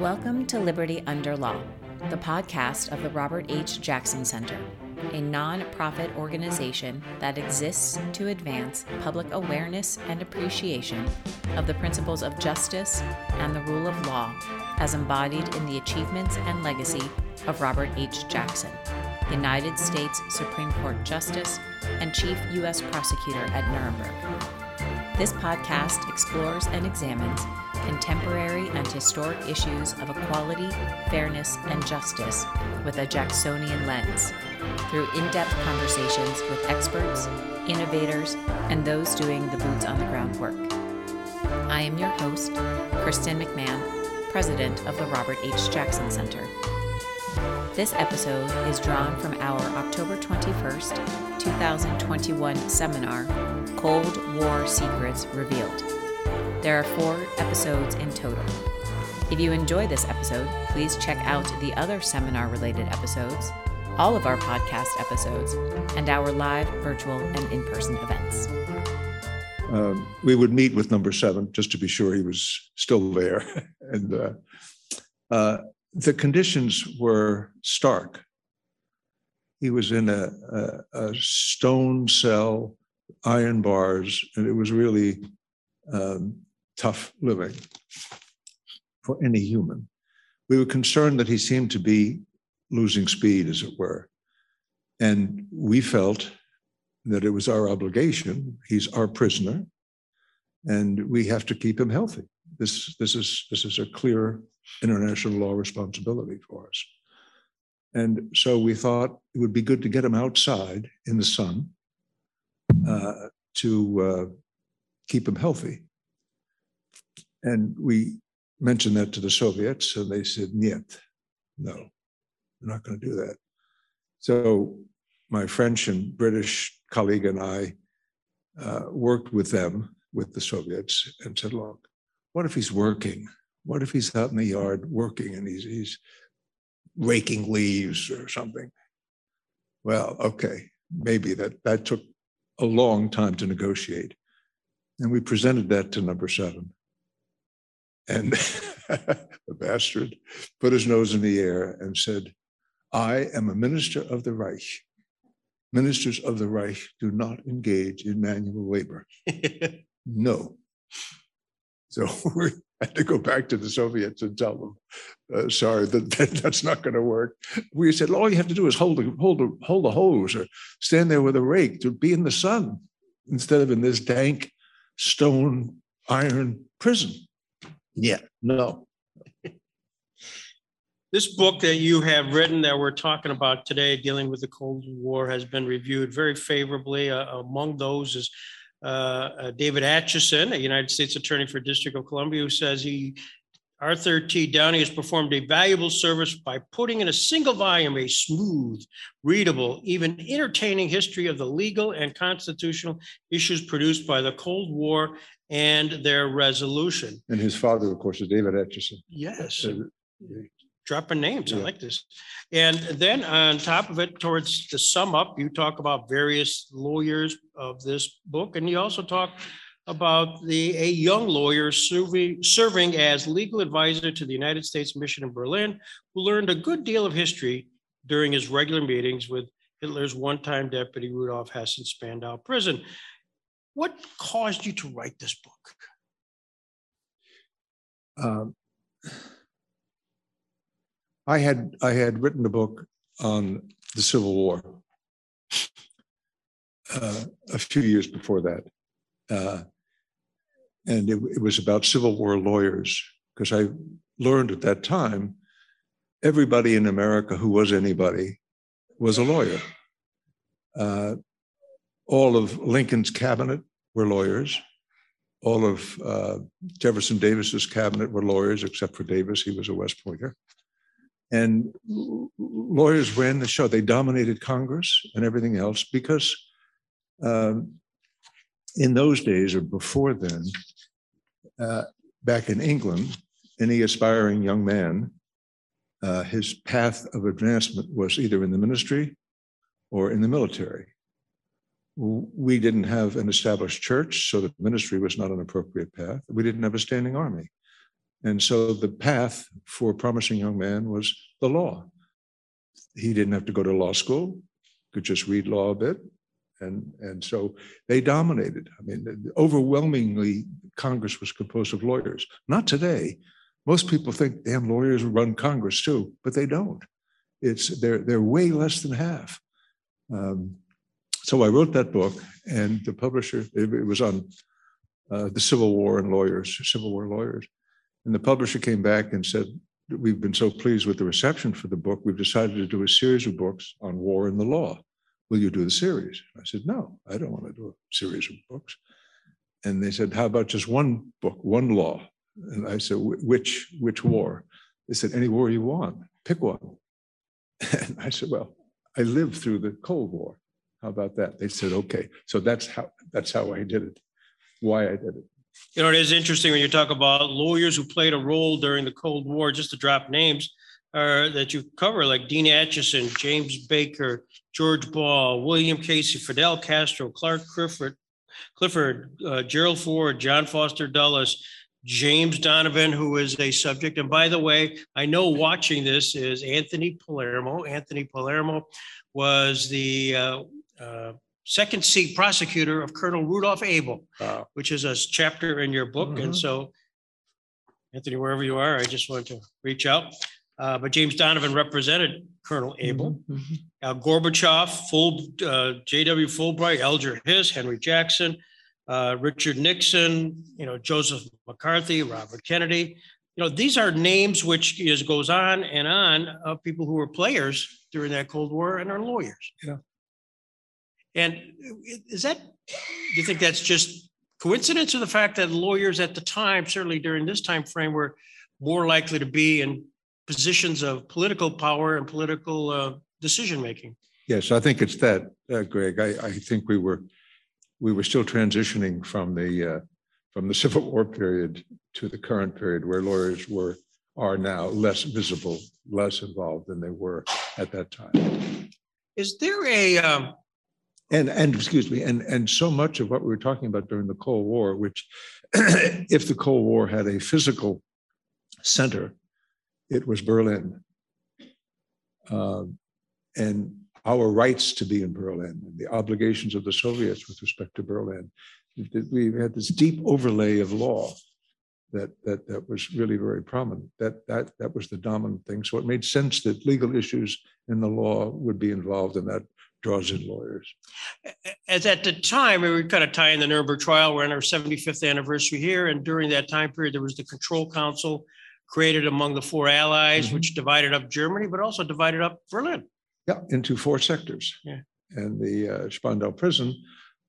Welcome to Liberty Under Law, the podcast of the Robert H. Jackson Center, a non-profit organization that exists to advance public awareness and appreciation of the principles of justice and the rule of law as embodied in the achievements and legacy of Robert H. Jackson, United States Supreme Court Justice and Chief U.S. Prosecutor at Nuremberg. This podcast explores and examines contemporary and historic issues of equality, fairness, and justice with a Jacksonian lens through in depth conversations with experts, innovators, and those doing the boots on the ground work. I am your host, Kristen McMahon, President of the Robert H. Jackson Center. This episode is drawn from our October 21st, 2021 seminar, Cold War Secrets Revealed. There are four episodes in total. If you enjoy this episode, please check out the other seminar related episodes, all of our podcast episodes, and our live, virtual, and in person events. Um, we would meet with number seven just to be sure he was still there. and uh, uh, the conditions were stark. He was in a, a, a, stone cell, iron bars, and it was really um, tough living for any human. We were concerned that he seemed to be losing speed, as it were. And we felt that it was our obligation. He's our prisoner, and we have to keep him healthy. This, this, is, this is a clear international law responsibility for us. And so we thought it would be good to get him outside in the sun uh, to uh, keep him healthy. And we mentioned that to the Soviets, and they said, "Niet, no, we're not going to do that." So my French and British colleague and I uh, worked with them, with the Soviets, and said, "Look, what if he's working? What if he's out in the yard working and he's he's raking leaves or something?" Well, okay, maybe that that took a long time to negotiate, and we presented that to number seven and the bastard put his nose in the air and said, I am a minister of the Reich. Ministers of the Reich do not engage in manual labor. no. So we had to go back to the Soviets and tell them, uh, sorry, that, that, that's not going to work. We said, all you have to do is hold a, hold, a, hold a hose or stand there with a rake to be in the sun instead of in this dank stone iron prison. Yeah, no. This book that you have written that we're talking about today, dealing with the Cold War, has been reviewed very favorably. Uh, among those is uh, uh, David Acheson, a United States Attorney for District of Columbia, who says he Arthur T. Downey has performed a valuable service by putting in a single volume a smooth, readable, even entertaining history of the legal and constitutional issues produced by the Cold War and their resolution. And his father, of course, is David Acheson. Yes. Uh, Dropping names. I like this. And then on top of it, towards the sum up, you talk about various lawyers of this book, and you also talk about the a young lawyer serving, serving as legal advisor to the United States Mission in Berlin, who learned a good deal of history during his regular meetings with Hitler's one-time deputy Rudolf Hess in Spandau prison. What caused you to write this book? Um, I had I had written a book on the Civil War uh, a few years before that. Uh, and it, it, was about Civil War lawyers, because I learned at that time everybody in America who was anybody was a lawyer. Uh, all of Lincoln's cabinet were lawyers. All of uh, Jefferson Davis's cabinet were lawyers, except for Davis, he was a West Pointer. And lawyers ran the show. They dominated Congress and everything else because um, in those days or before then, uh, back in England, any aspiring young man, uh, his path of advancement was either in the ministry or in the military. We didn't have an established church, so the ministry was not an appropriate path. We didn't have a standing army. And so the path for a promising young man was the law. He didn't have to go to law school, could just read law a bit. And, and so they dominated. I mean, overwhelmingly, Congress was composed of lawyers. Not today. Most people think damn lawyers run Congress too, but they don't. It's they're they're way less than half. Um, so I wrote that book, and the publisher it, was on uh, the Civil War and lawyers, Civil War lawyers, and the publisher came back and said, "We've been so pleased with the reception for the book. We've decided to do a series of books on war and the law. Will you do the series?" I said, "No, I don't want to do a series of books." And they said, "How about just one book, one law?" And I said, "Which which war?" They said, "Any war you want. Pick one." And I said, well, I lived through the Cold War. How about that? They said, okay. So that's how that's how I did it, why I did it. You know, it is interesting when you talk about lawyers who played a role during the Cold War, just to drop names uh, that you cover, like Dean Acheson, James Baker, George Ball, William Casey, Fidel Castro, Clark Clifford, Clifford, uh, Gerald Ford, John Foster Dulles, James Donovan, who is a subject. And by the way, I know watching this is Anthony Palermo. Anthony Palermo was the uh, uh, second seat prosecutor of Colonel Rudolph Abel, Wow. which is a chapter in your book. And Mhm. so, Anthony, wherever you are, I just wanted to reach out. Uh, but James Donovan represented Colonel Abel. Mhm. uh, Gorbachev, full, uh, J.W. Fulbright, Alger Hiss, Henry Jackson, uh, Richard Nixon, you know, Joseph McCarthy, Robert Kennedy. You know, these are names which is goes on and on of people who were players during that Cold War and are lawyers. Yeah. And is that, do you think that's just coincidence or the fact that lawyers at the time, certainly during this time frame, were more likely to be in positions of political power and political uh, decision making? Yes, I think it's that, uh, Greg. I, I think we were, we were still transitioning from the, uh, from the Civil War period to the current period where lawyers were, are now less visible, less involved than they were at that time. Is there a, um, And, and, excuse me, and, and so much of what we were talking about during the Cold War, which if the Cold War had a physical center, it was Berlin. Um, And our rights to be in Berlin, and the obligations of the Soviets with respect to Berlin. We had this deep overlay of law that, that, that was really very prominent. That, that, that was the dominant thing. So it made sense that legal issues in the law would be involved in that draws in lawyers. as at the time, we were kind of tying the Nuremberg trial. We're on our 75th anniversary here. And during that time period, there was the Control Council created among the four allies, Mhm. which divided up Germany, but also divided up Berlin. Yeah, into four sectors. Yeah. And the uh, Spandau prison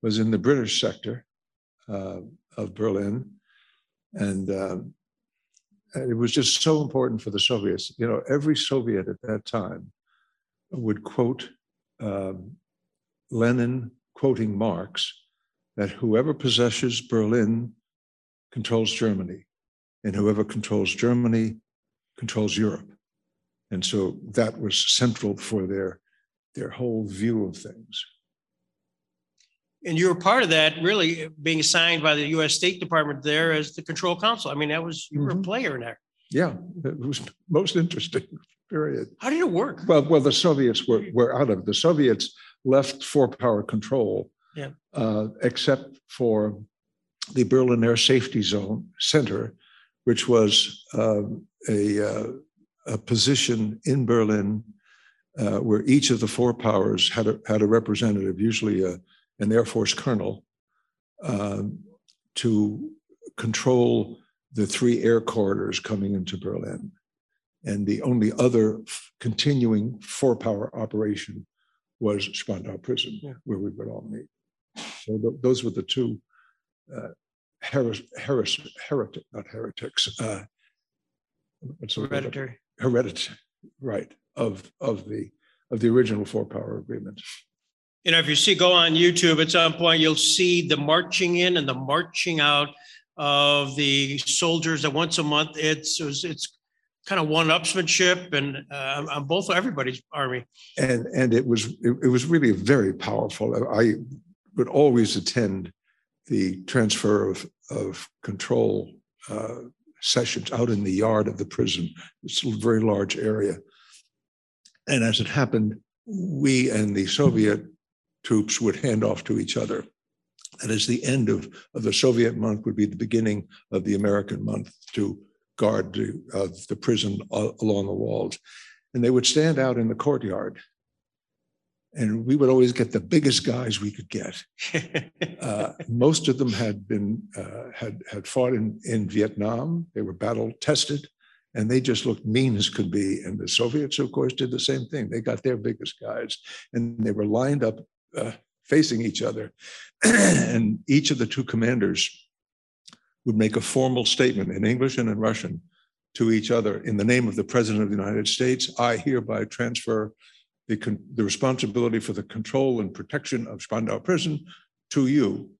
was in the British sector uh, of Berlin. And um, and it was just so important for the Soviets. You know, every Soviet at that time would quote um, Lenin quoting Marx that whoever possesses Berlin controls Germany, and whoever controls Germany controls Europe. And so that was central for their, their whole view of things. And you were part of that, really being assigned by the US State Department there as the Control Council. I mean, that was, you were a Mhm. player in there. Yeah, it was most interesting period. How did it work? Well, well, the Soviets were, were out of it. The Soviets left four power control. Yeah. uh, except for the Berlin Air Safety Zone Center, which was um, a, uh, a position in Berlin uh, where each of the four powers had a, had a representative, usually a, an Air Force colonel, um, to control the three air corridors coming into Berlin. And the only other f- continuing four power operation was Spandau Prison, Yeah. where we would all meet. So tho- those were the two uh, heres, heres, heretic, not heretics. uh, what's the? Hereditary. Hereditary, right, of, of the, of the original four power agreement. You know, if you see, go on YouTube at some point, you'll see the marching in and the marching out of the soldiers that once a month, it's, it's, it's kind of one-upsmanship and uh, on both, everybody's army. And, and it was, it, it was really very powerful. I would always attend the transfer of, of control uh, sessions out in the yard of the prison. It's a very large area. And as it happened, we and the Soviet troops would hand off to each other. And as the end of, of the Soviet month would be the beginning of the American month to guard uh, the prison along the walls. And they would stand out in the courtyard. And we would always get the biggest guys we could get. Uh, most of them had been uh, had had fought in, in Vietnam. They were battle tested, and they just looked mean as could be. And the Soviets, of course, did the same thing. They got their biggest guys, and they were lined up uh, facing each other. and each of the two commanders would make a formal statement in English and in Russian to each other in the name of the President of the United States. I hereby transfer the, the responsibility for the control and protection of Spandau prison to you,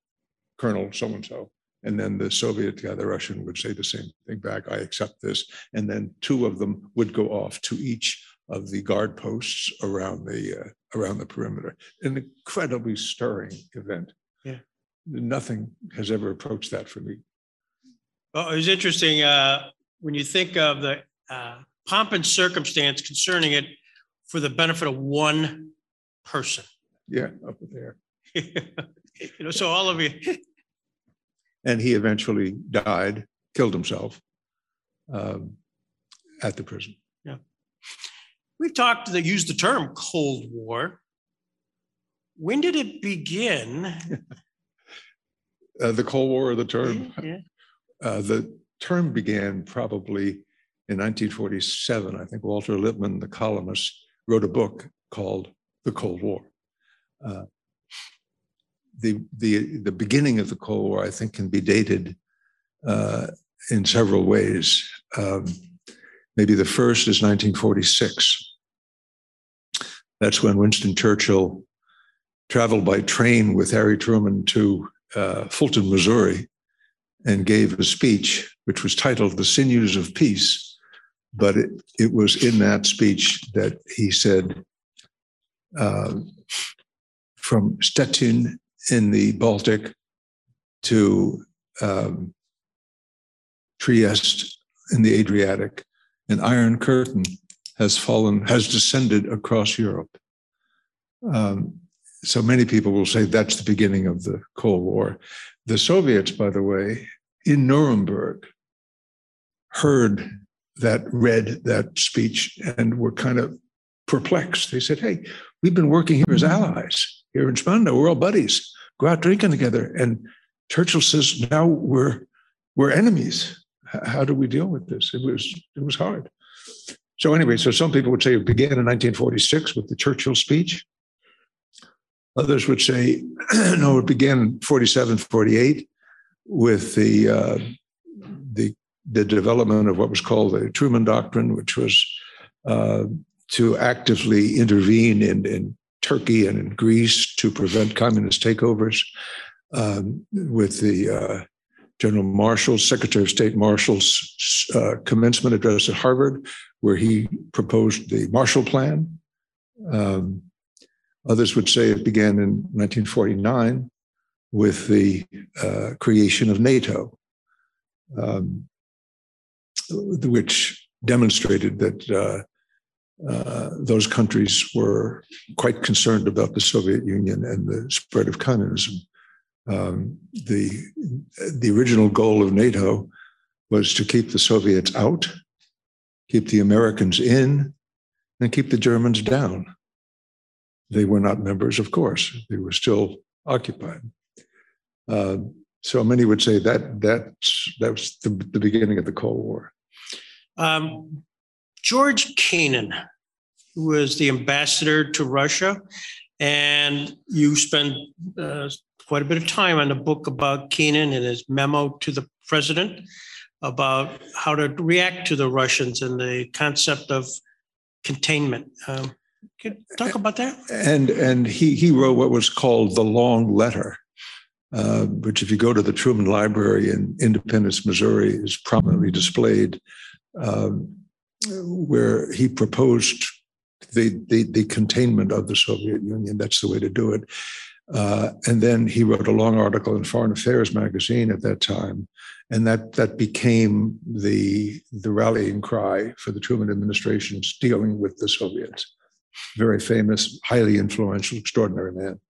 Colonel so and so. And then the Soviet guy, the Russian, would say the same thing back. I accept this. And then two of them would go off to each of the guard posts around the uh, around the perimeter. An incredibly stirring event. Yeah. Nothing has ever approached that for me. Well, it was interesting uh, when you think of the uh, pomp and circumstance concerning it for the benefit of one person. Yeah, up there. you know, so all of you. And he eventually died, killed himself um, at the prison. Yeah. We've talked, they used the term Cold War. When did it begin? uh, the Cold War, or the term. Yeah. Uh, the term began probably in 1947. I think Walter Lippmann, the columnist, wrote a book called The Cold War. Uh, the, the, the beginning of the Cold War, I think, can be dated uh, in several ways. Um, maybe the first is 1946. That's when Winston Churchill traveled by train with Harry Truman to uh, Fulton, Missouri, and gave a speech which was titled The Sinews of Peace but it, it was in that speech that he said, uh, from Stettin in the Baltic to um, Trieste in the Adriatic, an iron curtain has fallen, has descended across Europe. Um, so many people will say that's the beginning of the Cold War. The Soviets, by the way, in Nuremberg, heard that read that speech and were kind of perplexed. They said, Hey, we've been working here as allies here in Spandau. We're all buddies. Go out drinking together. And Churchill says, now we're we're enemies. How do we deal with this? It was it was hard. So anyway, so some people would say it began in 1946 with the Churchill speech. Others would say, no, it began 47, 48 with the uh, the the development of what was called the Truman Doctrine, which was uh, to actively intervene in, in Turkey and in Greece to prevent communist takeovers, um, with the uh, General Marshall, Secretary of State Marshall's uh, commencement address at Harvard, where he proposed the Marshall Plan. Um, others would say it began in 1949 with the uh, creation of NATO. Um, which demonstrated that uh, uh, those countries were quite concerned about the Soviet Union and the spread of communism. Um, the the original goal of NATO was to keep the Soviets out, keep the Americans in, and keep the Germans down. They were not members, of course; they were still occupied. Uh, so many would say that that's that was the, the beginning of the Cold War. Um, George Kennan, who was the ambassador to Russia, and you spent uh, quite a bit of time on the book about Kennan and his memo to the president about how to react to the Russians and the concept of containment. Um, you talk about that? And and he he wrote what was called the long letter, uh, which if you go to the Truman Library in Independence, Missouri, is prominently displayed um, where he proposed the, the, the containment of the Soviet Union. That's the way to do it. Uh, and then he wrote a long article in Foreign Affairs magazine at that time, and that that became the the rallying cry for the Truman administration's dealing with the Soviets. Very famous, highly influential, extraordinary man.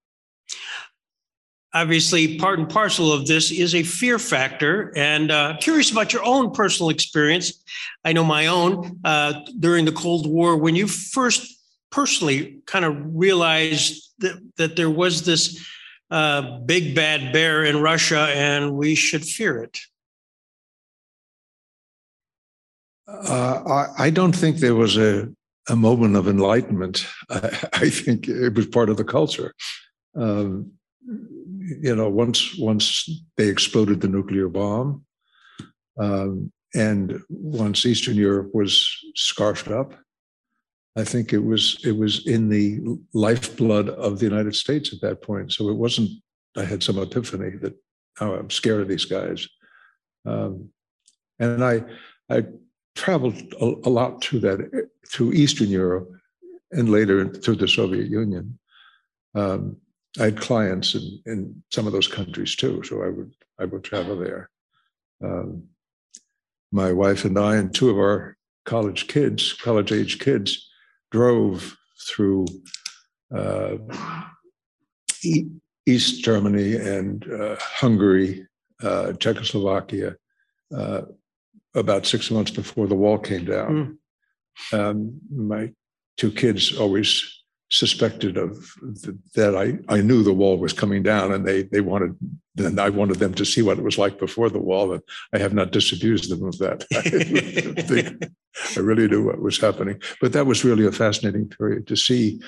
Obviously, part and parcel of this is a fear factor, and uh, curious about your own personal experience. I know my own uh, during the Cold War when you first personally kind of realized that, that there was this uh, big bad bear in Russia and we should fear it? Uh, I, I, don't think there was a, a moment of enlightenment. I, I think it was part of the culture. Um, you know, once once they exploded the nuclear bomb, um, and once Eastern Europe was scarfed up, I think it was it was in the lifeblood of the United States at that point. So it wasn't. I had some epiphany that oh, I'm scared of these guys, um, and I I traveled a, a, lot to that to Eastern Europe and later to the Soviet Union. Um, I had clients in, in some of those countries too, so I would I would travel there. Um, my wife and I and two of our college kids, college age kids, drove through uh, East Germany and uh, Hungary, uh, Czechoslovakia, uh, about six months before the wall came down. Mm. Um, my two kids always suspected of th- that I, I knew the wall was coming down and they they wanted then I wanted them to see what it was like before the wall and I have not disabused them of that. I, I really knew what was happening. But that was really a fascinating period to see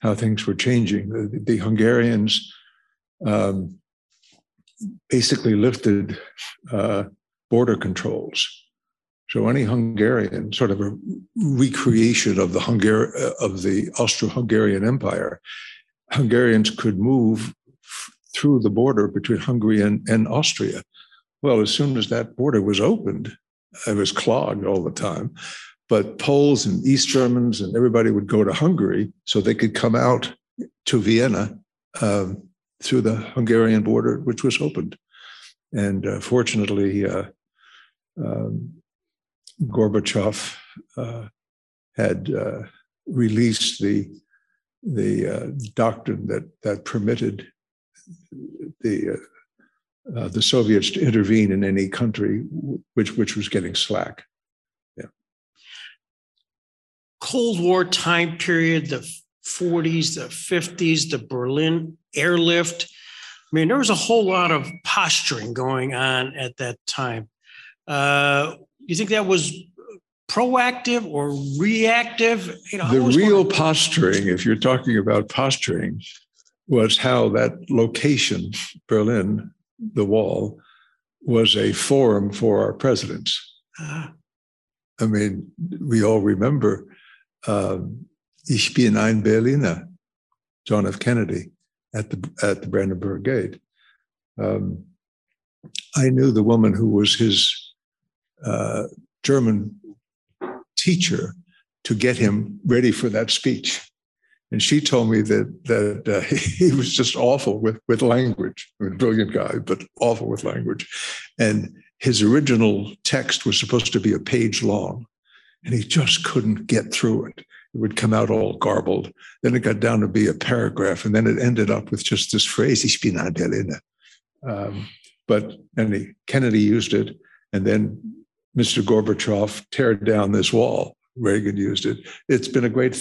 how things were changing. The, the Hungarians um, basically lifted uh, border controls so any Hungarian, sort of a recreation of the Hungar- of the Austro-Hungarian Empire, Hungarians could move through the border between Hungary and, and Austria. Well, as soon as that border was opened, it was clogged all the time. But Poles and East Germans and everybody would go to Hungary so they could come out to Vienna um, through the Hungarian border, which was opened. And uh, fortunately, uh, um, Gorbachev uh, had uh, released the the uh, doctrine that that permitted the uh, uh, the Soviets to intervene in any country which which was getting slack. Yeah. Cold War time period, the 40s, the 50s, the Berlin airlift. I mean, there was a whole lot of posturing going on at that time. Uh, you think that was proactive or reactive? You know, the real posturing, if you're talking about posturing, was how that location, Berlin, the wall, was a forum for our presidents. Uh, I mean, we all remember um, Ich bin ein Berliner, John F. Kennedy at the at the Brandenburg Gate. Um, I knew the woman who was his uh, German teacher to get him ready for that speech. And she told me that that uh, he was just awful with with language. I mean, brilliant guy, but awful with language. And his original text was supposed to be a page long, and he just couldn't get through it. It would come out all garbled. Then it got down to be a paragraph, and then it ended up with just this phrase: "Ich bin ein Berliner." Um, but and Kennedy used it, and then Mr. Gorbachev tear down this wall. Reagan used it. It's been a great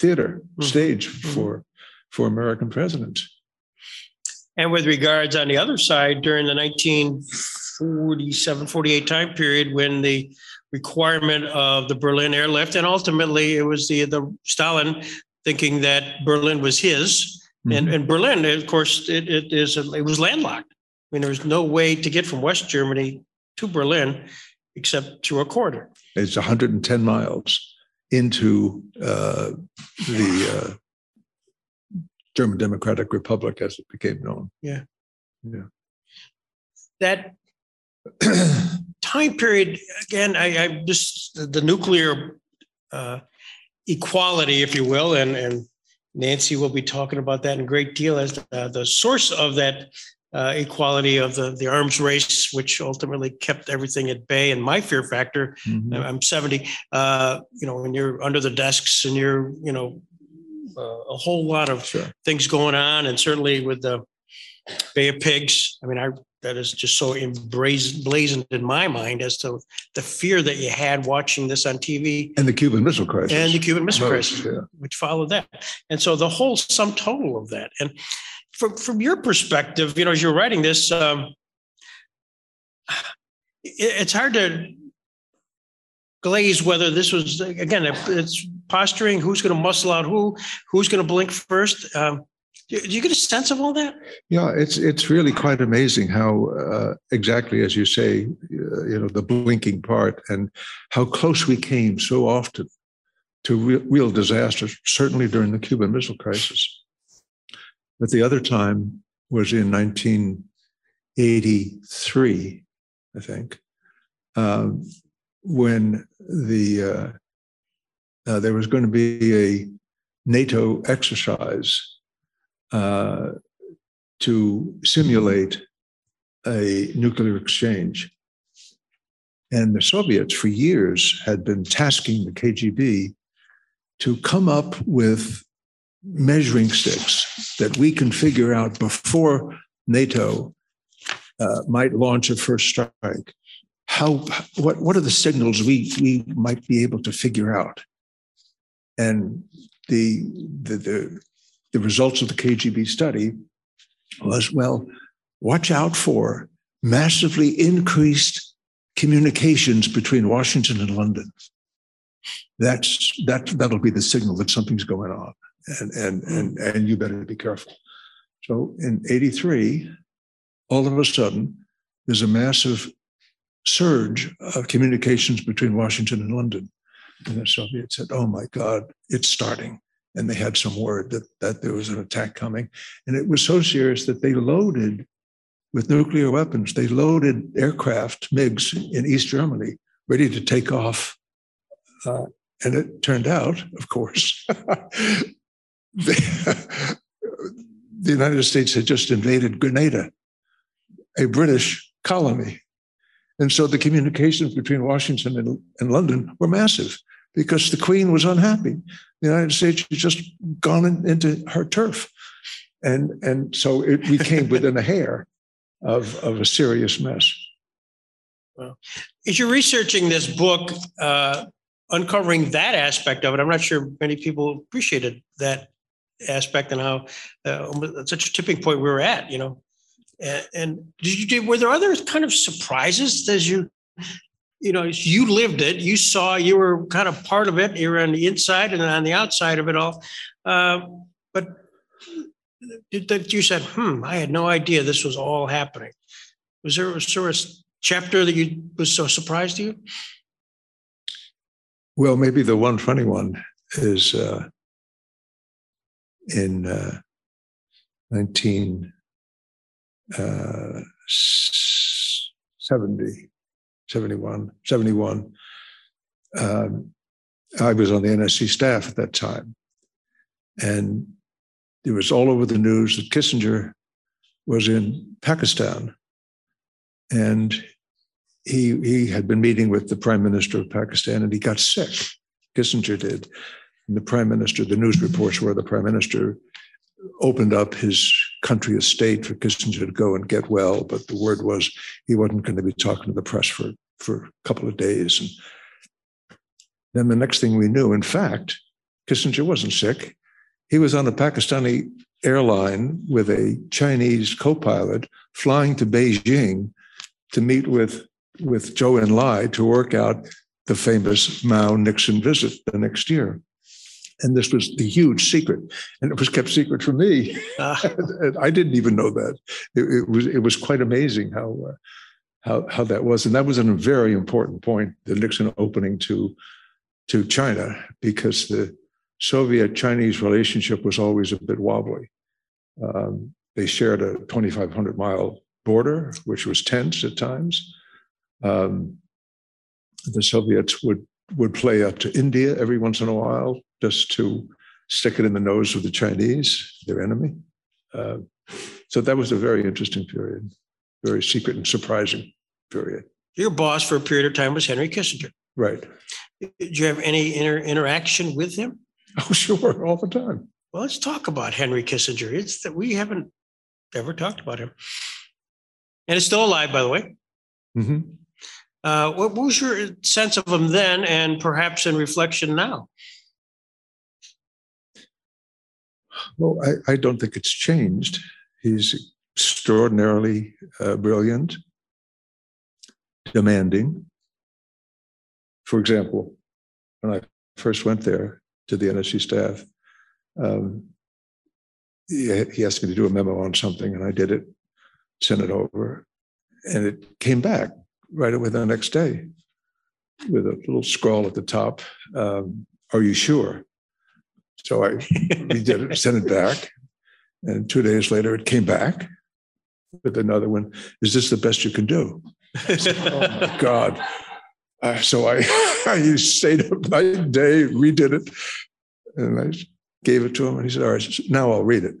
theater mm-hmm. stage mm-hmm. for for American presidents. And with regards on the other side, during the 1947 48 time period, when the requirement of the Berlin airlift, and ultimately it was the, the Stalin thinking that Berlin was his. Mm-hmm. And, and Berlin, of course, it, it is it was landlocked. I mean, there was no way to get from West Germany to Berlin except through a corridor. It's 110 miles into uh, the uh, German Democratic Republic as it became known. Yeah. Yeah. That time period, again, I, I just the nuclear uh, equality, if you will, and, and Nancy will be talking about that in great deal as the, the source of that uh, equality of the, the arms race, which ultimately kept everything at bay. And my fear factor, Mhm. I'm 70, uh, you know, when you're under the desks and you're, you know, uh, a whole lot of Sure. things going on. And certainly with the Bay of Pigs, I mean, I, that is just so emblazoned in my mind as to the fear that you had watching this on TV And the Cuban Missile Crisis. and the Cuban Missile Most, Crisis yeah. which followed that. And so the whole sum total of that. And from, from your perspective, you know, as you're writing this, um, it- it's hard to glaze whether this was, again, it's posturing, who's going to muscle out who, who's going to blink first. Um, do you get a sense of all that? Yeah, it's it's really quite amazing how uh, exactly as you say, uh, you know, the blinking part and how close we came so often to real, real disaster. Certainly during the Cuban Missile Crisis, but the other time was in 1983, I think, um, when the uh, uh, there was going to be a NATO exercise uh, to simulate a nuclear exchange. And the Soviets, for years, had been tasking the KGB to come up with measuring sticks that we can figure out before NATO uh, might launch a first strike. How what what are the signals we we might be able to figure out? And the the the, the results of the KGB study was well, watch out for massively increased communications between Washington and London. That's that that'll be the signal that something's going on, and and and and you better be careful. So in '83, all of a sudden, there's a massive surge of communications between Washington and London, and the Soviets said, "Oh my God, it's starting." And they had some word that that there was an attack coming, and it was so serious that they loaded with nuclear weapons. They loaded aircraft, MiGs, in East Germany, ready to take off. Uh, and it turned out, of course, the, the United States had just invaded Grenada, a British colony. And so the communications between Washington and, and London were massive because the Queen was unhappy. The United States had just gone in- into her turf. And, and so it, we came within a hair of, of a serious mess. As you're researching this book, uh, uncovering that aspect of it, I'm not sure many people appreciated that aspect and how uh, such a tipping point we were at, you know. And, and did you did were there other kind of surprises as you, you know, you lived it, you saw, you were kind of part of it, you were on the inside and on the outside of it all, uh, but did that you said, hmm, I had no idea this was all happening. Was there a sort of chapter that you was so surprised to you? Well, maybe the one funny one is uh, in uh, 19 uh, 70, 71, 71. Um, I was on the NSC staff at that time. And it was all over the news that Kissinger was in Pakistan. And he, he had been meeting with the prime minister of Pakistan and he got sick. Kissinger did. The prime minister, the news reports were the prime minister opened up his country estate for Kissinger to go and get well. But the word was he wasn't going to be talking to the press for, for a couple of days. And then the next thing we knew, in fact, Kissinger wasn't sick. He was on a Pakistani airline with a Chinese co pilot flying to Beijing to meet with, with Zhou Enlai to work out the famous Mao Nixon visit the next year. And this was the huge secret, and it was kept secret from me. Uh, And I didn't even know that. It, it was it was quite amazing how uh, how how that was, and that was a very important point, the Nixon opening to to China, because the Soviet Chinese relationship was always a bit wobbly. Um, they shared a 2,500 mile border, which was tense at times. Um, the Soviets would would play up to India every once in a while just to stick it in the nose of the Chinese, their enemy. Uh, so that was a very interesting period, very secret and surprising period. Your boss for a period of time was Henry Kissinger. Right. Did you have any inter- interaction with him? Oh, sure, all the time. Well, let's talk about Henry Kissinger. It's that we haven't ever talked about him. And it's still alive, by the way. Mhm. Uh, what was your sense of him then and perhaps in reflection now? Well, I, I don't think it's changed. He's extraordinarily uh, brilliant, demanding. For example, when I first went there to the NSC staff, um, he, he asked me to do a memo on something, and I did it, sent it over, and it came back right away the next day with a little scroll at the top. Um, Are you sure? So I redid it, sent it back. And two days later, it came back with another one. Is this the best you can do? Said, oh my God. Uh, so I, I stayed up night and day, redid it. And I gave it to him and he said, all right, now I'll read it.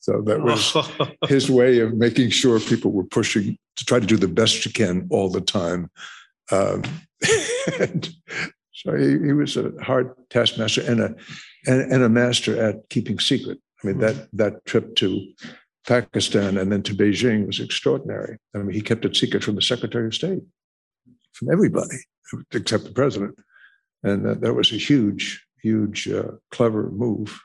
So that was his way of making sure people were pushing to try to do the best you can all the time. Um, and so he, he was a hard taskmaster and a and, and a master at keeping secret. I mean that that trip to Pakistan and then to Beijing was extraordinary. I mean he kept it secret from the Secretary of State, from everybody except the president, and that, that was a huge, huge, uh, clever move.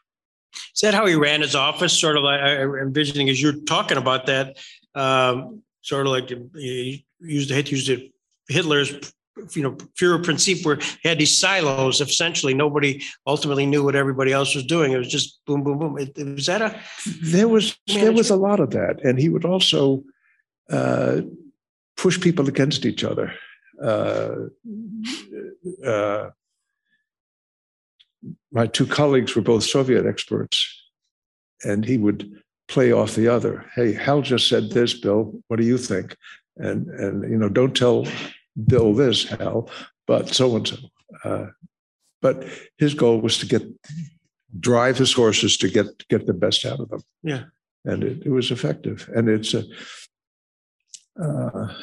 Is that how he ran his office? Sort of like I- I'm envisioning as you're talking about that, um, sort of like he used, to use it, Hitler's, you know, where he had these silos. Essentially, nobody ultimately knew what everybody else was doing. It was just boom, boom, boom. It- it- Was that a, There was there was a lot of that, and he would also uh, push people against each other. Uh, uh, my two colleagues were both Soviet experts, and he would play off the other. Hey, Hal just said this, Bill. What do you think? And and you know, don't tell Bill this, Hal, but so and so. Uh, But his goal was to get drive his horses to get get the best out of them yeah. and it, it was effective. And it's a uh,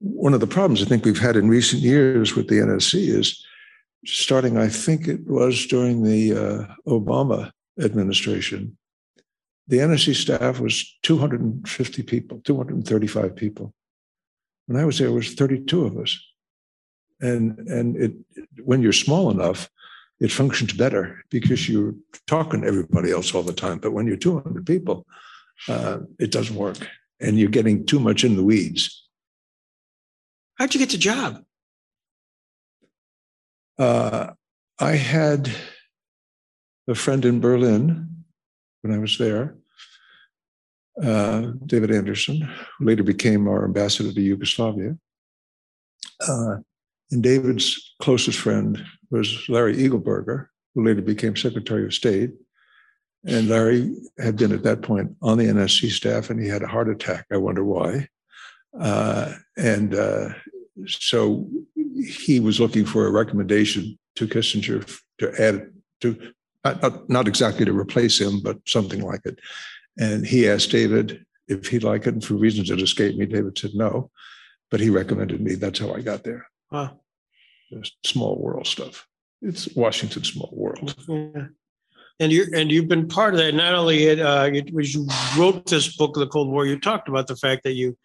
one of the problems I think we've had in recent years with the NSC is starting. I think it was during the uh, Obama administration. The NSC staff was 250 people, 235 people. When I was there, it was 32 of us. And and it when you're small enough, it functions better because you're talking to everybody else all the time. But when you're 200 people, uh, it doesn't work, and you're getting too much in the weeds. how'd you get the job? Uh, I had a friend in Berlin when I was there, uh, David Anderson, who later became our ambassador to Yugoslavia. Uh, and David's closest friend was Larry Eagleburger, who later became Secretary of State. And Larry had been at that point on the NSC staff and he had a heart attack. I wonder why. Uh, and uh, so he was looking for a recommendation to Kissinger to add to, not, not, not exactly to replace him, but something like it. And he asked David if he'd like it. And for reasons that escaped me, David said no. But he recommended me. That's how I got there. Wow. Just small world stuff. It's Washington small world. Yeah. And you and you've been part of that. Not only it, uh, you, you wrote this book, of The Cold War, you talked about the fact that you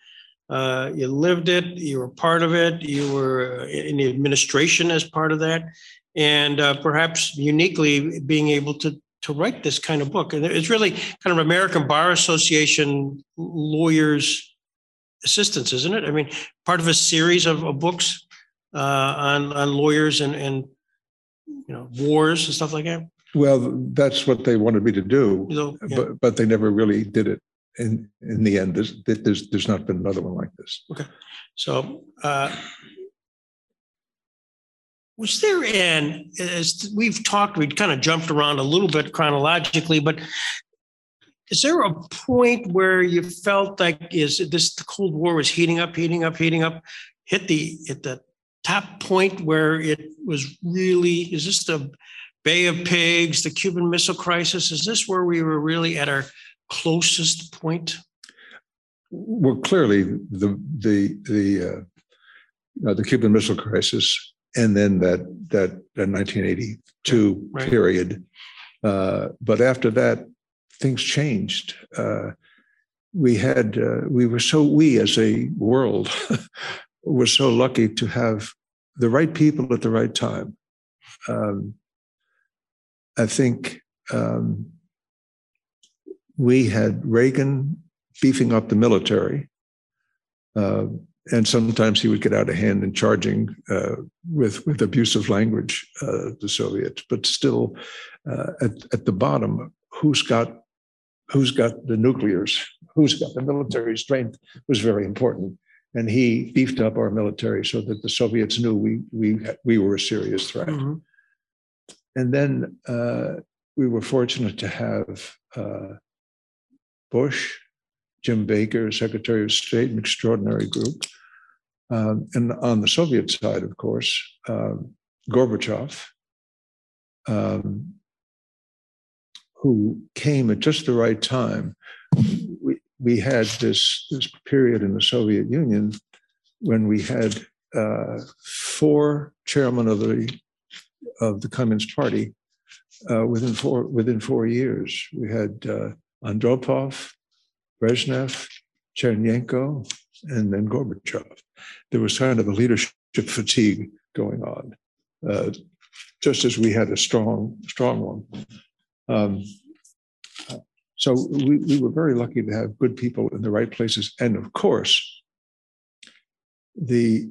uh, you lived it, you were part of it, you were in the administration as part of that, and uh, perhaps uniquely being able to to write this kind of book. And it's really kind of American Bar Association lawyers assistance, isn't it? I mean, part of a series of, of books uh, on on lawyers and and you know wars and stuff like that. Well, that's what they wanted me to do, know, yeah. but, but they never really did it. In, in the end, there's, there's, there's not been another one like this. Okay, so, uh, was there an, as we've talked, we've kind of jumped around a little bit chronologically, but is there a point where you felt like is this, the Cold War was heating up, heating up, heating up, hit the, at the top point where it was really, is this the Bay of Pigs, the Cuban Missile Crisis. Is this where we were really at our closest point? Well, clearly the the the uh, uh, the Cuban Missile Crisis, and then that that, that 1982 Right. period. Uh, but after that, things changed. Uh, we had uh, we were so we as a world were so lucky to have the right people at the right time. Um, I think um, we had Reagan beefing up the military. Uh, and sometimes he would get out of hand in charging uh, with with abusive language uh, the Soviets. But still, uh, at at the bottom, who's got who's got the nuclears, who's got the military strength was very important. And he beefed up our military so that the Soviets knew we we we were a serious threat. Mhm. And then uh, we were fortunate to have uh, Bush, Jim Baker, Secretary of State, an extraordinary group. Um, and on the Soviet side, of course, um, Gorbachev, um, who came at just the right time. We, we had this, this period in the Soviet Union when we had uh, four chairmen of the of the Communist Party uh, within four within four years. We had uh, Andropov, Brezhnev, Chernenko, and then Gorbachev. There was kind of a leadership fatigue going on, uh, just as we had a strong strong one. Um, so we, we were very lucky to have good people in the right places, and of course, the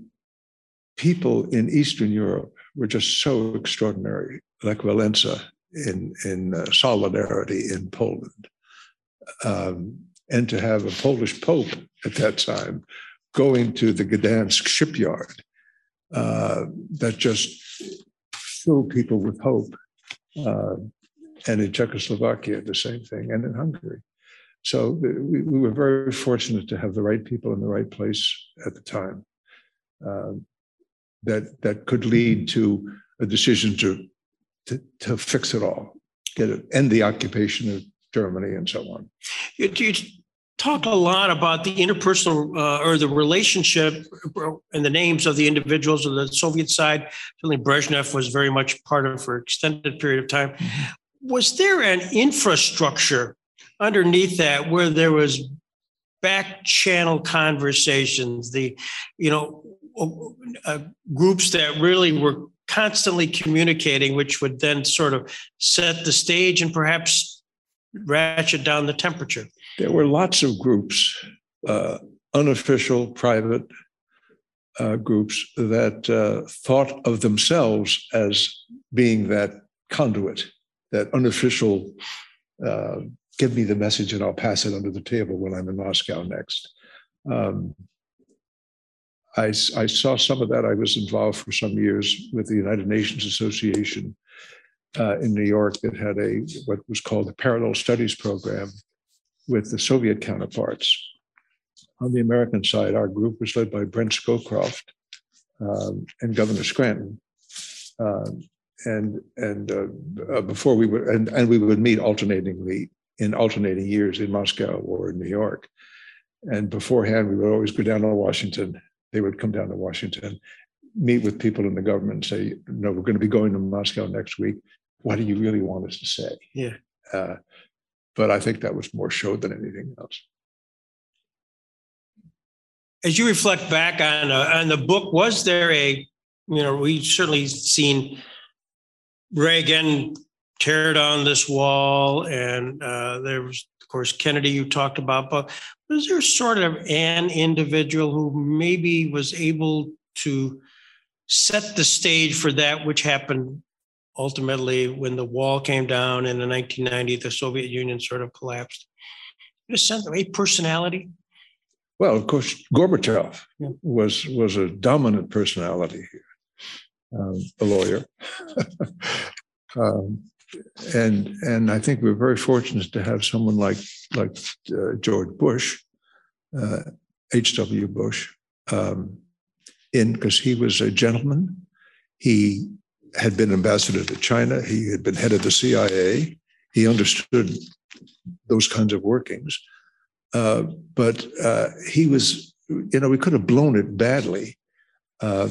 people in Eastern Europe were just so extraordinary, like Walesa in in uh, solidarity in Poland, um, and to have a Polish pope at that time going to the Gdansk shipyard uh, that just filled people with hope, uh, and in Czechoslovakia the same thing, and in Hungary. So uh, we, we were very fortunate to have the right people in the right place at the time. Um, that that could lead to a decision to to, to fix it all, get it, end the occupation of Germany and so on. You, you talk a lot about the interpersonal uh, or the relationship and the names of the individuals of the Soviet side. Certainly, Brezhnev was very much part of for extended period of time. Was there an infrastructure underneath that where there was back channel conversations? The, you know, uh, groups that really were constantly communicating, which would then sort of set the stage and perhaps ratchet down the temperature. There were lots of groups, uh, unofficial, private uh, groups that uh, thought of themselves as being that conduit, that unofficial. Uh, give me the message and I'll pass it under the table when I'm in Moscow next. Um, I, I, saw some of that. I was involved for some years with the United Nations Association uh, in New York that had a what was called a parallel studies program with the Soviet counterparts. On the American side, our group was led by Brent Scowcroft um, and Governor Scranton. Um, and and uh, uh, before we would and, and we would meet alternatingly in alternating years in Moscow or in New York. And beforehand, we would always go down to Washington they would come down to Washington, meet with people in the government, and say, "No, we're going to be going to Moscow next week. What do you really want us to say?" Yeah. Uh, but I think that was more show than anything else. As you reflect back on uh, on the book, was there a, you know, we certainly seen Reagan tear down this wall, and uh, there was, of course, Kennedy you talked about, but was there sort of an individual who maybe was able to set the stage for that which happened ultimately when the wall came down in the 1990, the Soviet Union sort of collapsed? A sense of a personality? Well, of course, Gorbachev Yeah. was was a dominant personality here, um, a lawyer, um, and and I think we're very fortunate to have someone like like uh, George Bush, uh, H.W. Bush, um, in because he was a gentleman. He had been ambassador to China. He had been head of the CIA. He understood those kinds of workings. Uh, but uh, he was, you know, we could have blown it badly uh,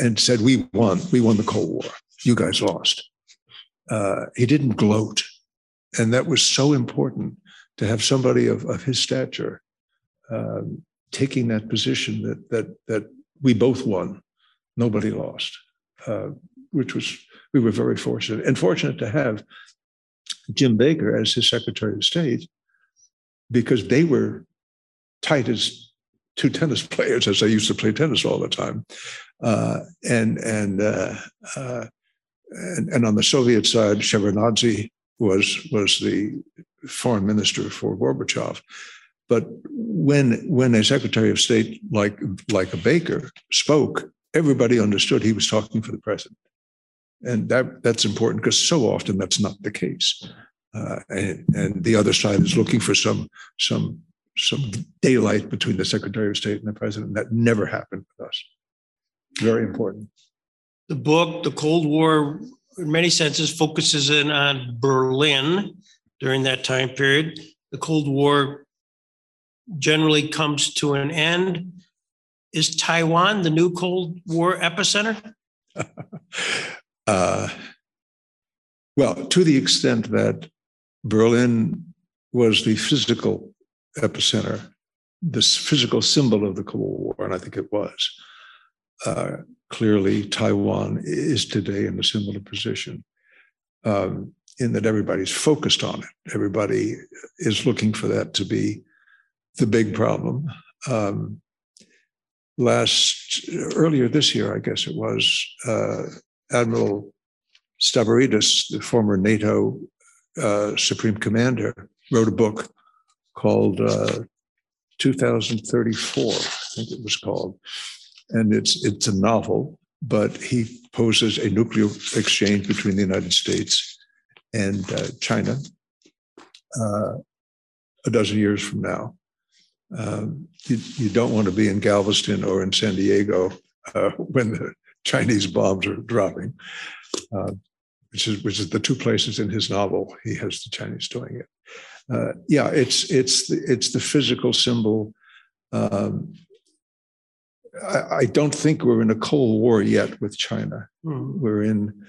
and said, we won. We won the Cold War. You guys lost. Uh, he didn't gloat. And that was so important to have somebody of, of his stature um, taking that position that, that, that we both won. Nobody lost, uh, which was, we were very fortunate and fortunate to have Jim Baker as his Secretary of State because they were tight as two tennis players, as I used to play tennis all the time. Uh, and and, uh, uh, and and on the Soviet side, Shevardnadze was was the foreign minister for Gorbachev. But when when a Secretary of State like like a Baker spoke, everybody understood he was talking for the president and that that's important because so often that's not the case. Uh, and, and the other side is looking for some some some daylight between the secretary of state and the president. That never happened with us. Very important. The book the cold war in many senses focuses in on berlin during that time period. The cold war generally comes to an end. Is taiwan the new cold war epicenter Uh, well, to the extent that Berlin was the physical epicenter, this physical symbol of the Cold War, and I think it was. Uh, clearly, Taiwan is today in a similar position, um, in that everybody's focused on it. Everybody is looking for that to be the big problem. Um, last earlier this year, I guess it was, uh, Admiral Stavridis, the former NATO uh, Supreme Commander, wrote a book called uh, 2034, I think it was called. And it's, it's a novel, but he poses a nuclear exchange between the United States and uh, China uh, a dozen years from now. Um, you, you, don't want to be in Galveston or in San Diego uh, when the Chinese bombs are dropping, uh, which is which is the two places in his novel he has the Chinese doing it. Uh, yeah, it's it's the, it's the physical symbol. Um, I, I, don't think we're in a cold war yet with China. Mm. We're in.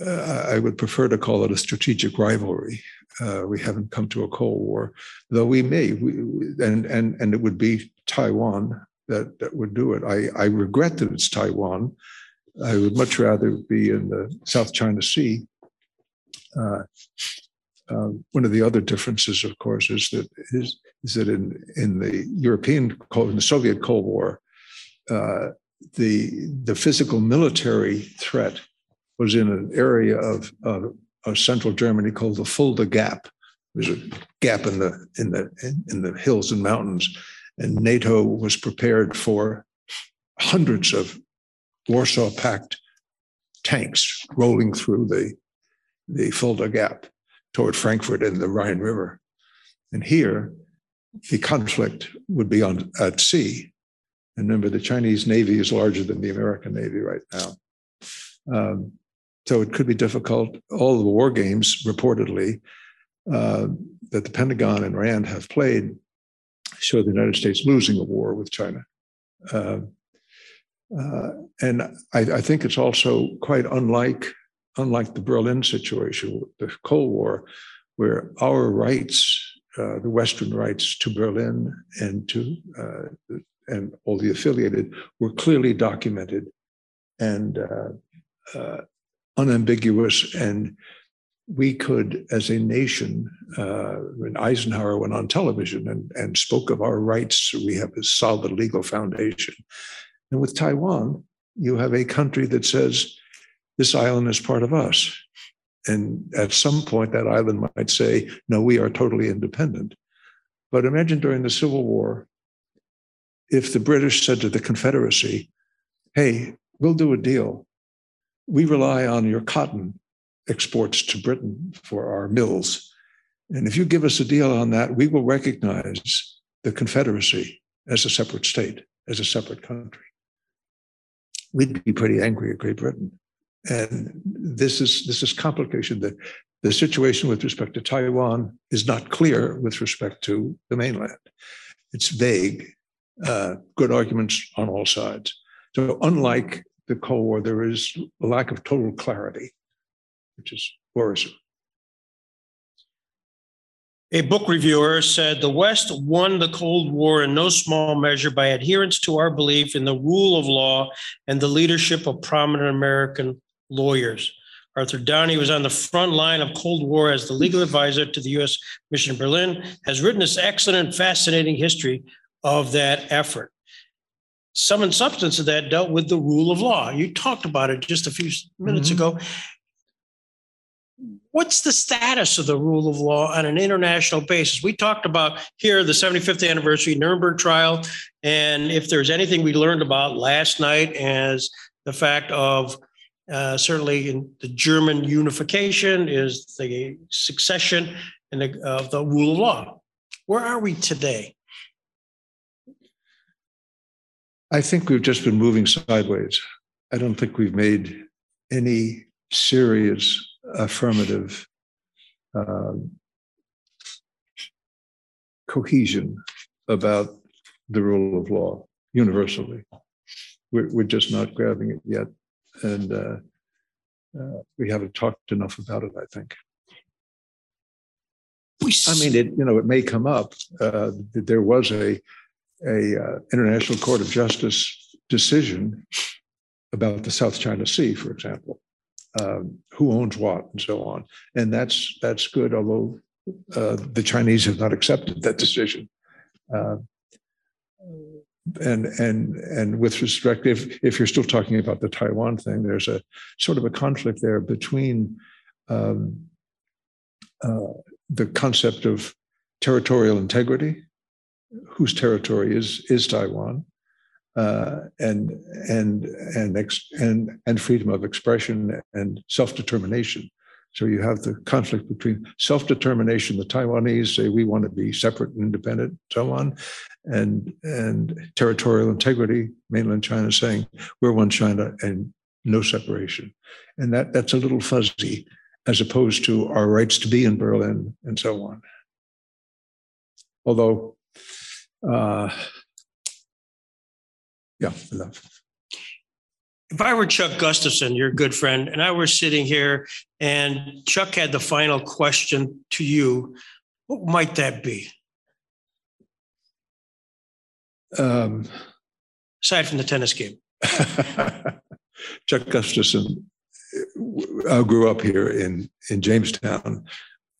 Uh, I would prefer to call it a strategic rivalry. Uh, we haven't come to a cold war, though we may. We, and and and it would be Taiwan that, that would do it. I, I regret that it's Taiwan. I would much rather be in the South China Sea. Uh, uh, one of the other differences, of course, is that is, is that in in the European Cold, in the Soviet Cold War, uh, the the physical military threat was in an area of, of, of central Germany called the Fulda Gap. There's a gap in the in the in the hills and mountains, and NATO was prepared for hundreds of Warsaw Pact tanks rolling through the, the Fulda Gap toward Frankfurt and the Rhine River. And here, the conflict would be on at sea. And remember, the Chinese Navy is larger than the American Navy right now. Um, so it could be difficult. All the war games, reportedly, uh, that the Pentagon and RAND have played show the United States losing a war with China. Uh, uh, and I, I, think it's also quite unlike unlike the Berlin situation, the Cold War, where our rights, uh, the Western rights to Berlin and to uh, and all the affiliated, were clearly documented and uh, uh, unambiguous and we could, as a nation, uh, when Eisenhower went on television and, and spoke of our rights, we have a solid legal foundation. And with Taiwan, you have a country that says, this island is part of us. And at some point, that island might say, no, we are totally independent. But imagine during the Civil War, if the British said to the Confederacy, hey, we'll do a deal. We rely on your cotton exports to Britain for our mills. And if you give us a deal on that, we will recognize the Confederacy as a separate state, as a separate country. We'd be pretty angry at Great Britain. and this is this is complication. The the situation with respect to Taiwan is not clear with respect to the mainland. It's vague. Uh, good arguments on all sides. So unlike the Cold War, there is a lack of total clarity, which is worrisome. A book reviewer said the West won the Cold War in no small measure by adherence to our belief in the rule of law and the leadership of prominent American lawyers. Arthur Downey was on the front line of Cold War as the legal advisor to the U.S. mission in Berlin, has written this excellent, fascinating history of that effort. Sum and substance of that dealt with the rule of law. You talked about it just a few minutes mm-hmm. ago what's the status of the rule of law on an international basis? We talked about here the 75th anniversary Nuremberg trial, and if there's anything we learned about last night as the fact of uh, certainly in the German unification is the succession and uh, the rule of law. Where are we today? I think we've just been moving sideways. I don't think we've made any serious affirmative um, cohesion about the rule of law universally. We're, we're just not grabbing it yet. And uh, uh, we haven't talked enough about it, I think. I mean, it you know it may come up. Uh, there was a a uh, international court of justice decision about the South China Sea, for example, um, who owns what and so on. And that's that's good, although uh, the Chinese have not accepted that decision. Uh, and and and with respect, if if you're still talking about the Taiwan thing, there's a sort of a conflict there between um, uh, the concept of territorial integrity, whose territory is is Taiwan, uh, and and and ex- and and freedom of expression and self determination. So you have the conflict between self determination. The Taiwanese say we want to be separate and independent, so on, and and territorial integrity. Mainland China saying we're one China and no separation, and that that's a little fuzzy, as opposed to our rights to be in Berlin and so on. Although. Uh, yeah, enough. If I were Chuck Gustafson, your good friend, and I were sitting here and Chuck had the final question to you, what might that be? Um, Aside from the tennis game. Chuck Gustafson uh, grew up here in, in Jamestown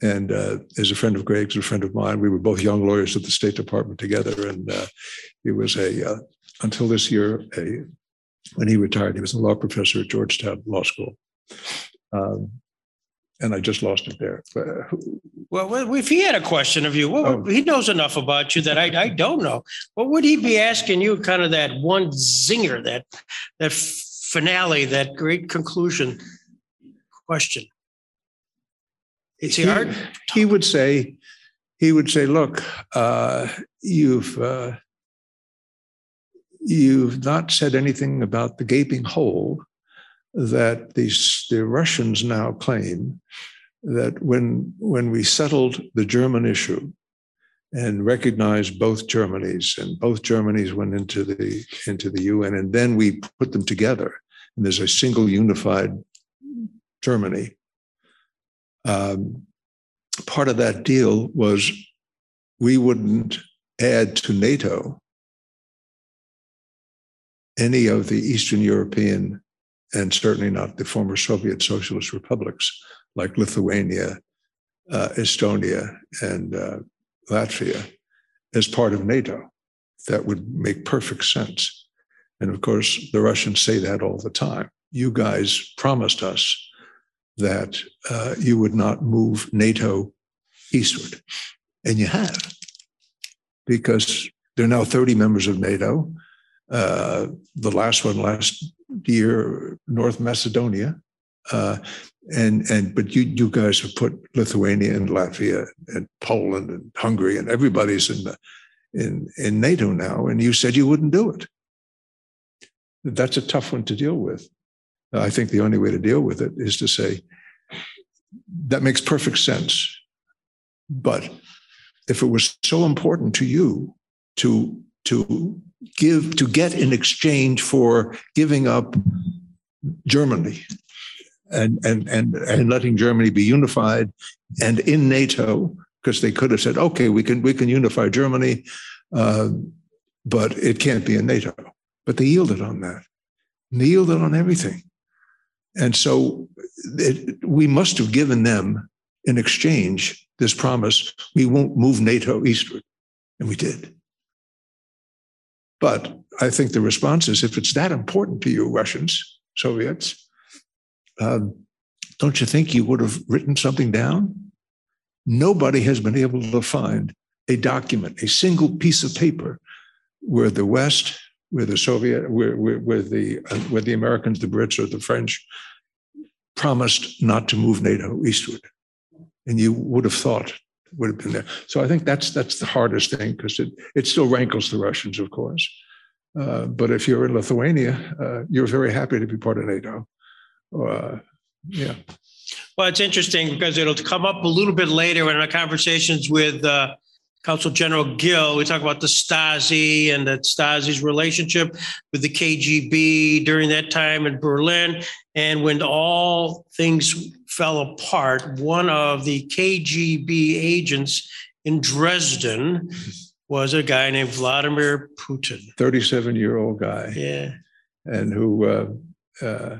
and uh, is a friend of Greg's, a friend of mine. We were both young lawyers at the State Department together, and uh, he was a uh, until this year, a, when he retired, he was a law professor at Georgetown Law School. Um, and I just lost it there. Uh, well, if he had a question of you, well, oh. he knows enough about you that I, I don't know. What would he be asking you? Kind of that one zinger, that that finale, that great conclusion question. Is he, he, he would say, he would say, look, uh, you've uh, you've not said anything about the gaping hole that these, the Russians now claim that when, when we settled the German issue and recognized both Germanys and both Germanys went into the, into the UN and then we put them together and there's a single unified Germany. Um, part of that deal was we wouldn't add to NATO any of the Eastern European and certainly not the former Soviet socialist republics like Lithuania, uh, Estonia, and uh, Latvia as part of NATO. That would make perfect sense. And of course, the Russians say that all the time. You guys promised us that uh, you would not move NATO eastward. And you have, because there are now 30 members of NATO. Uh, the last one last year, North Macedonia. Uh, and and but you you guys have put Lithuania and Latvia and Poland and Hungary and everybody's in the in in NATO now, and you said you wouldn't do it. That's a tough one to deal with. I think the only way to deal with it is to say, that makes perfect sense. But if it was so important to you to, to give, to get in exchange for giving up Germany and, and, and, and letting Germany be unified and in NATO, because they could have said, okay, we can, we can unify Germany, uh, but it can't be in NATO. But they yielded on that. And they yielded on everything. And so it, we must have given them in exchange this promise we won't move NATO eastward. And we did. But I think the response is if it's that important to you, Russians, Soviets, um, don't you think you would have written something down? Nobody has been able to find a document, a single piece of paper where the West, where the Soviet, where, where, where the uh, where the Americans, the Brits, or the French promised not to move NATO eastward, and you would have thought would have been there. So I think that's that's the hardest thing because it it still rankles the Russians, of course. Uh, but if you're in Lithuania, uh, you're very happy to be part of NATO. Uh, yeah. Well, it's interesting because it'll come up a little bit later in our conversations with uh, Consul General Gill. We talk about the Stasi and that Stasi's relationship with the KGB during that time in Berlin. And when all things fell apart, one of the KGB agents in Dresden was a guy named Vladimir Putin. 37 year old guy. Yeah. And who uh, uh,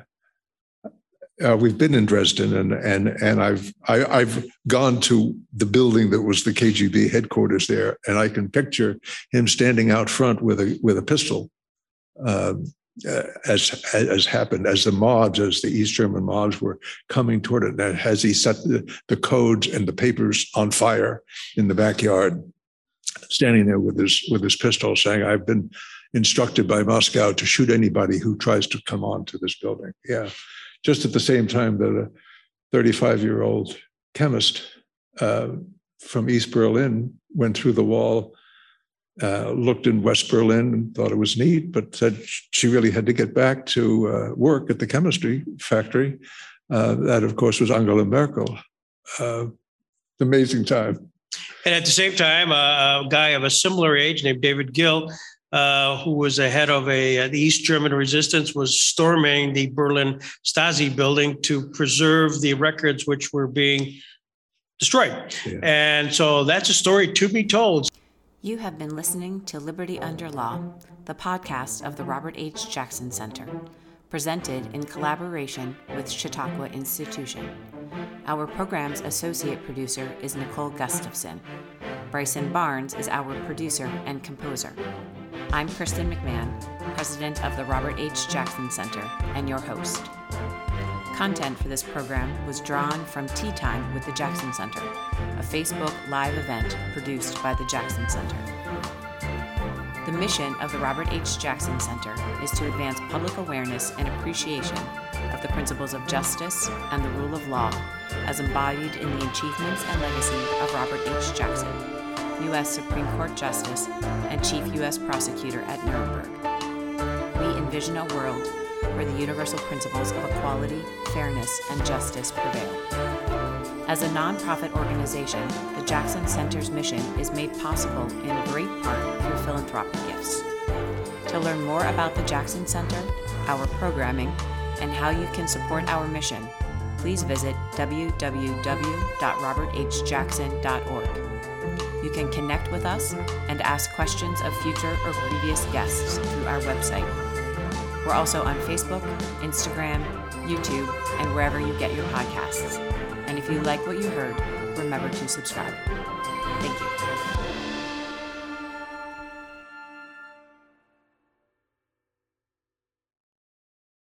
uh, we've been in Dresden, and and and I've I, i have gone to the building that was the KGB headquarters there, and I can picture him standing out front with a with a pistol, uh, uh, as as happened as the mobs, as the East German mobs were coming toward it, and as he set the, the codes and the papers on fire in the backyard, standing there with his with his pistol, saying, "I've been." instructed by Moscow to shoot anybody who tries to come on to this building. Yeah just at the same time that a 35 year old chemist uh, from East Berlin went through the wall, uh, looked in West Berlin and thought it was neat, but said she really had to get back to uh, work at the chemistry factory. Uh, that, of course, was Angela Merkel. Uh, amazing time. And at the same time, a guy of a similar age named David Gill uh, who was the head of a uh, the East German resistance, was storming the Berlin Stasi building to preserve the records which were being destroyed. Yeah. And so that's a story to be told. You have been listening to Liberty Under Law, the podcast of the Robert H. Jackson Center, presented in collaboration with Chautauqua Institution. Our program's associate producer is Nicole Gustafson. Bryson Barnes is our producer and composer. I'm Kristen McMahon, president of the Robert H. Jackson Center, and your host. Content for this program was drawn from Tea Time with the Jackson Center, a Facebook live event produced by the Jackson Center. The mission of the Robert H. Jackson Center is to advance public awareness and appreciation of the principles of justice and the rule of law as embodied in the achievements and legacy of Robert H. Jackson U.S. Supreme Court Justice and Chief U.S. Prosecutor at Nuremberg. We envision a world where the universal principles of equality, fairness, and justice prevail. As a nonprofit organization, the Jackson Center's mission is made possible in great part through philanthropic gifts. To learn more about the Jackson Center, our programming, and how you can support our mission, please visit www.roberthjackson.org. You can connect with us and ask questions of future or previous guests through our website. We're also on Facebook, Instagram, YouTube, and wherever you get your podcasts. And if you like what you heard, remember to subscribe. Thank you.